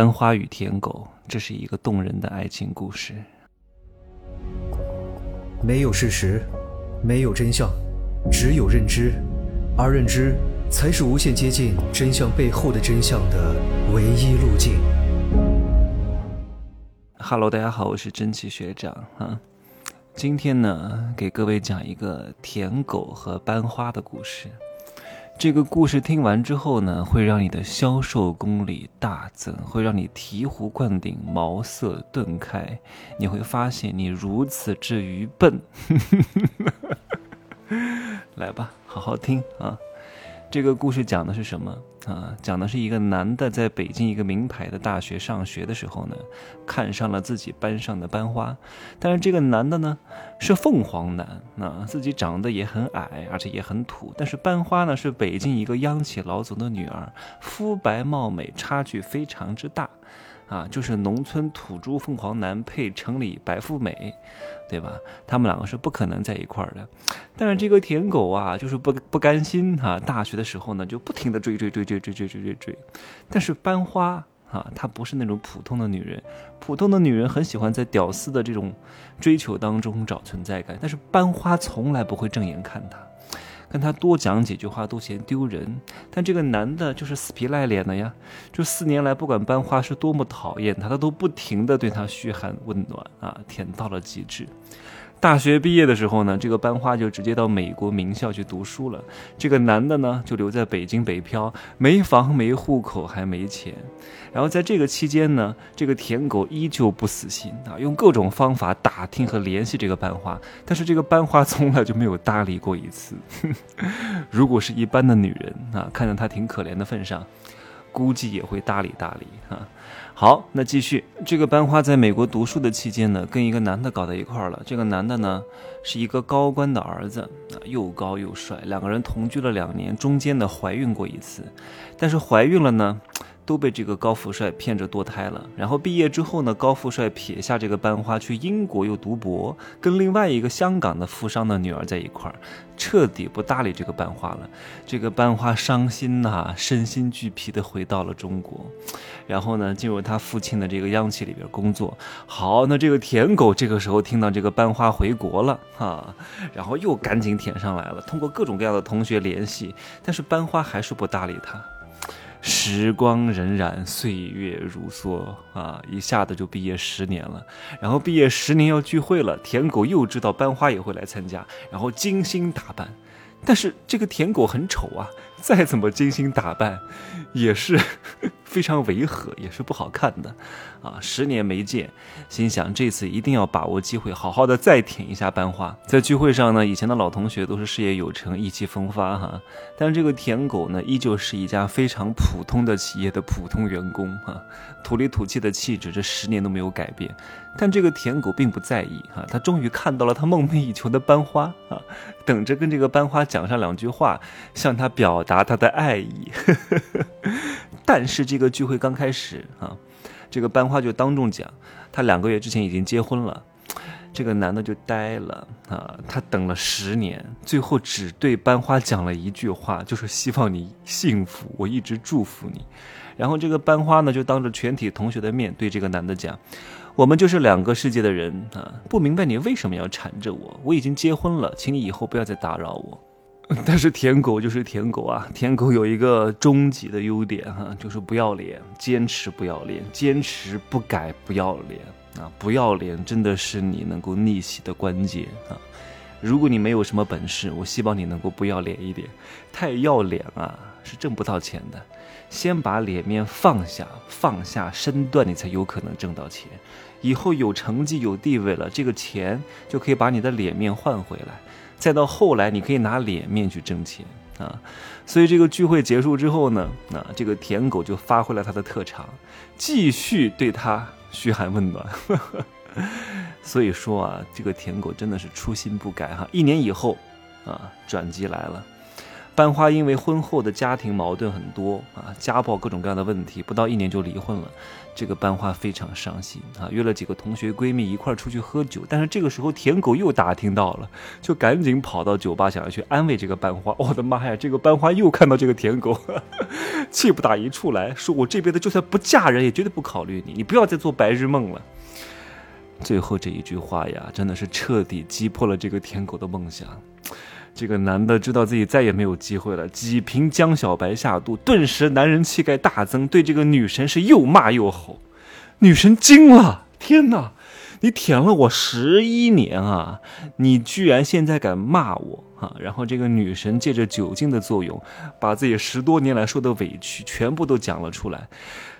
班花与舔狗，这是一个动人的爱情故事。没有事实，没有真相，只有认知，而认知才是无限接近真相背后的真相的唯一路径。Hello，大家好，我是真奇学长啊。今天呢，给各位讲一个舔狗和班花的故事。这个故事听完之后呢，会让你的销售功力大增，会让你醍醐灌顶、茅塞顿开。你会发现你如此之愚笨。来吧，好好听啊！这个故事讲的是什么啊？讲的是一个男的在北京一个名牌的大学上学的时候呢，看上了自己班上的班花。但是这个男的呢是凤凰男，啊，自己长得也很矮，而且也很土。但是班花呢是北京一个央企老总的女儿，肤白貌美，差距非常之大。啊，就是农村土猪凤凰男配城里白富美，对吧？他们两个是不可能在一块儿的。但是这个舔狗啊，就是不不甘心哈。大学的时候呢，就不停的追追追追追追追追追。但是班花啊，她不是那种普通的女人。普通的女人很喜欢在屌丝的这种追求当中找存在感，但是班花从来不会正眼看她。跟他多讲几句话都嫌丢人，但这个男的就是死皮赖脸的呀，就四年来不管班花是多么讨厌他，他都不停的对他嘘寒问暖啊，甜到了极致。大学毕业的时候呢，这个班花就直接到美国名校去读书了。这个男的呢，就留在北京北漂，没房没户口还没钱。然后在这个期间呢，这个舔狗依旧不死心啊，用各种方法打听和联系这个班花，但是这个班花从来就没有搭理过一次。如果是一般的女人啊，看在他挺可怜的份上。估计也会搭理搭理哈。好，那继续。这个班花在美国读书的期间呢，跟一个男的搞在一块儿了。这个男的呢，是一个高官的儿子啊，又高又帅。两个人同居了两年，中间呢怀孕过一次，但是怀孕了呢。都被这个高富帅骗着堕胎了。然后毕业之后呢，高富帅撇下这个班花去英国又读博，跟另外一个香港的富商的女儿在一块儿，彻底不搭理这个班花了。这个班花伤心呐，身心俱疲的回到了中国，然后呢，进入他父亲的这个央企里边工作。好，那这个舔狗这个时候听到这个班花回国了哈，然后又赶紧舔上来了，通过各种各样的同学联系，但是班花还是不搭理他。时光荏苒，岁月如梭啊！一下子就毕业十年了，然后毕业十年要聚会了，舔狗又知道班花也会来参加，然后精心打扮，但是这个舔狗很丑啊。再怎么精心打扮，也是 非常违和，也是不好看的，啊！十年没见，心想这次一定要把握机会，好好的再舔一下班花。在聚会上呢，以前的老同学都是事业有成、意气风发哈，但是这个舔狗呢，依旧是一家非常普通的企业的普通员工哈，土里土气的气质，这十年都没有改变。但这个舔狗并不在意哈，他终于看到了他梦寐以求的班花啊，等着跟这个班花讲上两句话，向他表达他的爱意。但是这个聚会刚开始啊，这个班花就当众讲，他两个月之前已经结婚了。这个男的就呆了啊，他等了十年，最后只对班花讲了一句话，就是希望你幸福，我一直祝福你。然后这个班花呢，就当着全体同学的面对这个男的讲。我们就是两个世界的人啊！不明白你为什么要缠着我？我已经结婚了，请你以后不要再打扰我。但是舔狗就是舔狗啊！舔狗有一个终极的优点哈，就是不要脸，坚持不要脸，坚持不改不要脸啊！不要脸真的是你能够逆袭的关键啊！如果你没有什么本事，我希望你能够不要脸一点。太要脸啊，是挣不到钱的。先把脸面放下，放下身段，你才有可能挣到钱。以后有成绩、有地位了，这个钱就可以把你的脸面换回来。再到后来，你可以拿脸面去挣钱啊。所以这个聚会结束之后呢，那这个舔狗就发挥了他的特长，继续对他嘘寒问暖。所以说啊，这个舔狗真的是初心不改哈。一年以后，啊，转机来了。班花因为婚后的家庭矛盾很多啊，家暴各种各样的问题，不到一年就离婚了。这个班花非常伤心啊，约了几个同学闺蜜一块儿出去喝酒，但是这个时候舔狗又打听到了，就赶紧跑到酒吧想要去安慰这个班花。我的妈呀，这个班花又看到这个舔狗，气不打一处来，说我这辈子就算不嫁人也绝对不考虑你，你不要再做白日梦了。最后这一句话呀，真的是彻底击破了这个舔狗的梦想。这个男的知道自己再也没有机会了，几瓶江小白下肚，顿时男人气概大增，对这个女神是又骂又吼。女神惊了，天哪！你舔了我十一年啊，你居然现在敢骂我！啊，然后这个女神借着酒精的作用，把自己十多年来受的委屈全部都讲了出来，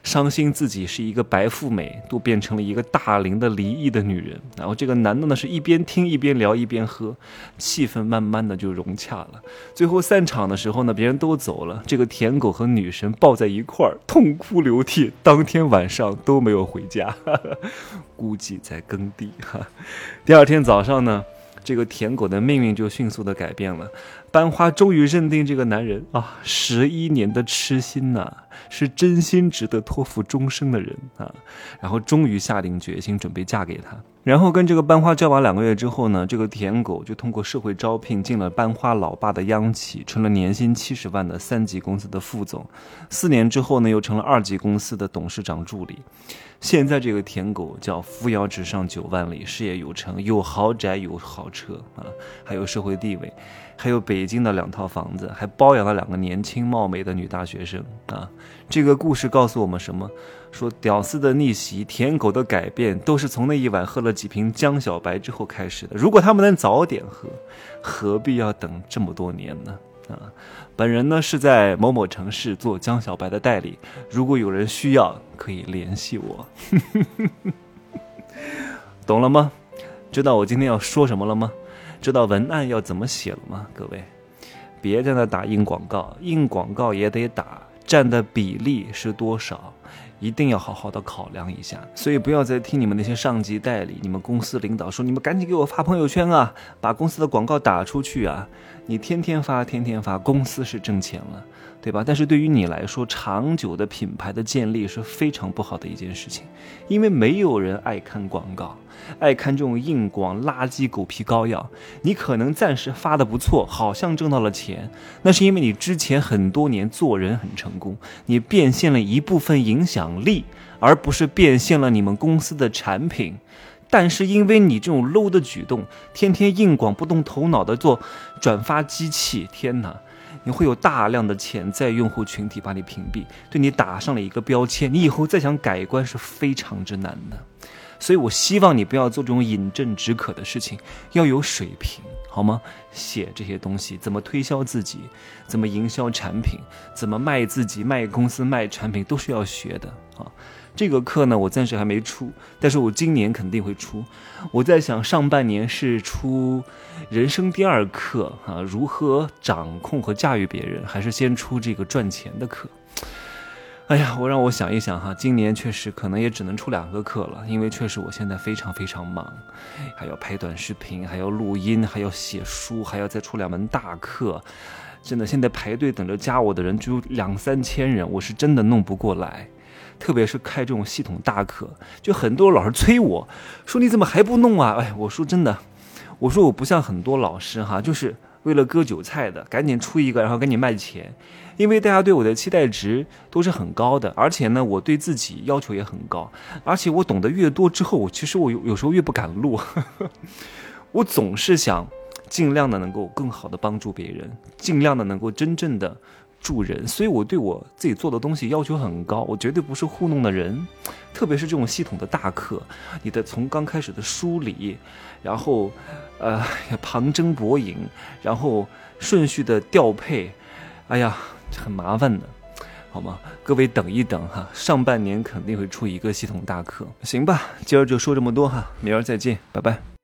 伤心自己是一个白富美，都变成了一个大龄的离异的女人。然后这个男的呢，是一边听一边聊一边喝，气氛慢慢的就融洽了。最后散场的时候呢，别人都走了，这个舔狗和女神抱在一块儿痛哭流涕，当天晚上都没有回家，估计在耕地哈。第二天早上呢。这个舔狗的命运就迅速的改变了，班花终于认定这个男人啊，十一年的痴心呐，是真心值得托付终生的人啊，然后终于下定决心准备嫁给他。然后跟这个班花交往两个月之后呢，这个舔狗就通过社会招聘进了班花老爸的央企，成了年薪七十万的三级公司的副总。四年之后呢，又成了二级公司的董事长助理。现在这个舔狗叫扶摇直上九万里，事业有成，有豪宅有豪车啊，还有社会地位，还有北京的两套房子，还包养了两个年轻貌美的女大学生啊。这个故事告诉我们什么？说屌丝的逆袭，舔狗的改变，都是从那一晚喝了几瓶江小白之后开始的。如果他们能早点喝，何必要等这么多年呢？啊，本人呢是在某某城市做江小白的代理，如果有人需要，可以联系我。懂了吗？知道我今天要说什么了吗？知道文案要怎么写了吗？各位，别在那打印广告，印广告也得打，占的比例是多少？一定要好好的考量一下，所以不要再听你们那些上级代理、你们公司领导说，你们赶紧给我发朋友圈啊，把公司的广告打出去啊！你天天发，天天发，公司是挣钱了，对吧？但是对于你来说，长久的品牌的建立是非常不好的一件事情，因为没有人爱看广告。爱看这种硬广垃圾狗皮膏药，你可能暂时发的不错，好像挣到了钱，那是因为你之前很多年做人很成功，你变现了一部分影响力，而不是变现了你们公司的产品。但是因为你这种 low 的举动，天天硬广不动头脑的做转发机器，天哪，你会有大量的潜在用户群体把你屏蔽，对你打上了一个标签，你以后再想改观是非常之难的。所以，我希望你不要做这种饮鸩止渴的事情，要有水平，好吗？写这些东西，怎么推销自己，怎么营销产品，怎么卖自己、卖公司、卖产品，都是要学的啊。这个课呢，我暂时还没出，但是我今年肯定会出。我在想，上半年是出人生第二课啊，如何掌控和驾驭别人，还是先出这个赚钱的课？哎呀，我让我想一想哈，今年确实可能也只能出两个课了，因为确实我现在非常非常忙，还要拍短视频，还要录音，还要写书，还要再出两门大课，真的现在排队等着加我的人就两三千人，我是真的弄不过来，特别是开这种系统大课，就很多老师催我说你怎么还不弄啊？哎，我说真的，我说我不像很多老师哈，就是。为了割韭菜的，赶紧出一个，然后赶紧卖钱，因为大家对我的期待值都是很高的，而且呢，我对自己要求也很高，而且我懂得越多之后，我其实我有有时候越不敢录，我总是想尽量的能够更好的帮助别人，尽量的能够真正的。助人，所以我对我自己做的东西要求很高，我绝对不是糊弄的人，特别是这种系统的大课，你的从刚开始的梳理，然后，呃，旁征博引，然后顺序的调配，哎呀，很麻烦的，好吗？各位等一等哈，上半年肯定会出一个系统大课，行吧？今儿就说这么多哈，明儿再见，拜拜。